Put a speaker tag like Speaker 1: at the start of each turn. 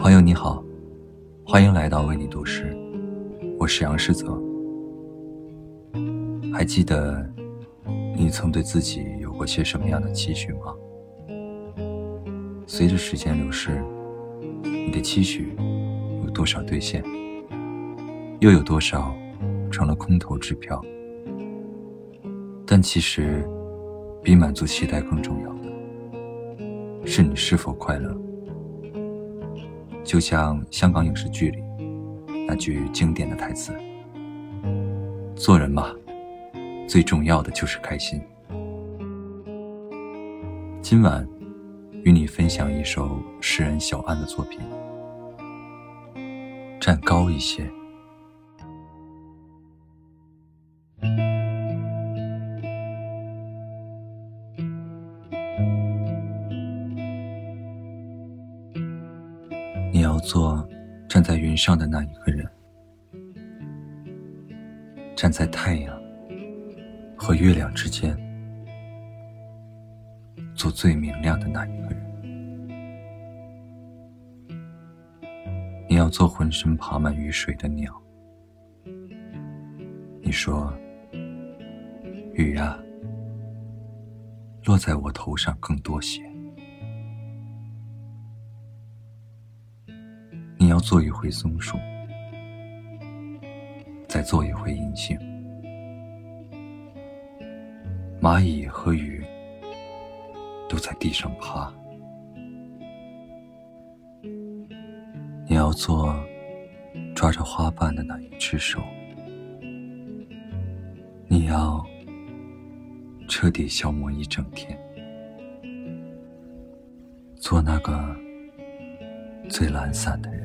Speaker 1: 朋友你好，欢迎来到为你读诗，我是杨世泽。还记得你曾对自己有过些什么样的期许吗？随着时间流逝，你的期许有多少兑现？又有多少成了空头支票？但其实，比满足期待更重要的，是你是否快乐。就像香港影视剧里那句经典的台词：“做人嘛，最重要的就是开心。”今晚与你分享一首诗人小安的作品，《站高一些》。你要做站在云上的那一个人，站在太阳和月亮之间，做最明亮的那一个人。你要做浑身爬满雨水的鸟。你说，雨啊，落在我头上更多些。做一回松树，再做一回银杏。蚂蚁和鱼都在地上爬。你要做抓着花瓣的那一只手。你要彻底消磨一整天，做那个最懒散的人。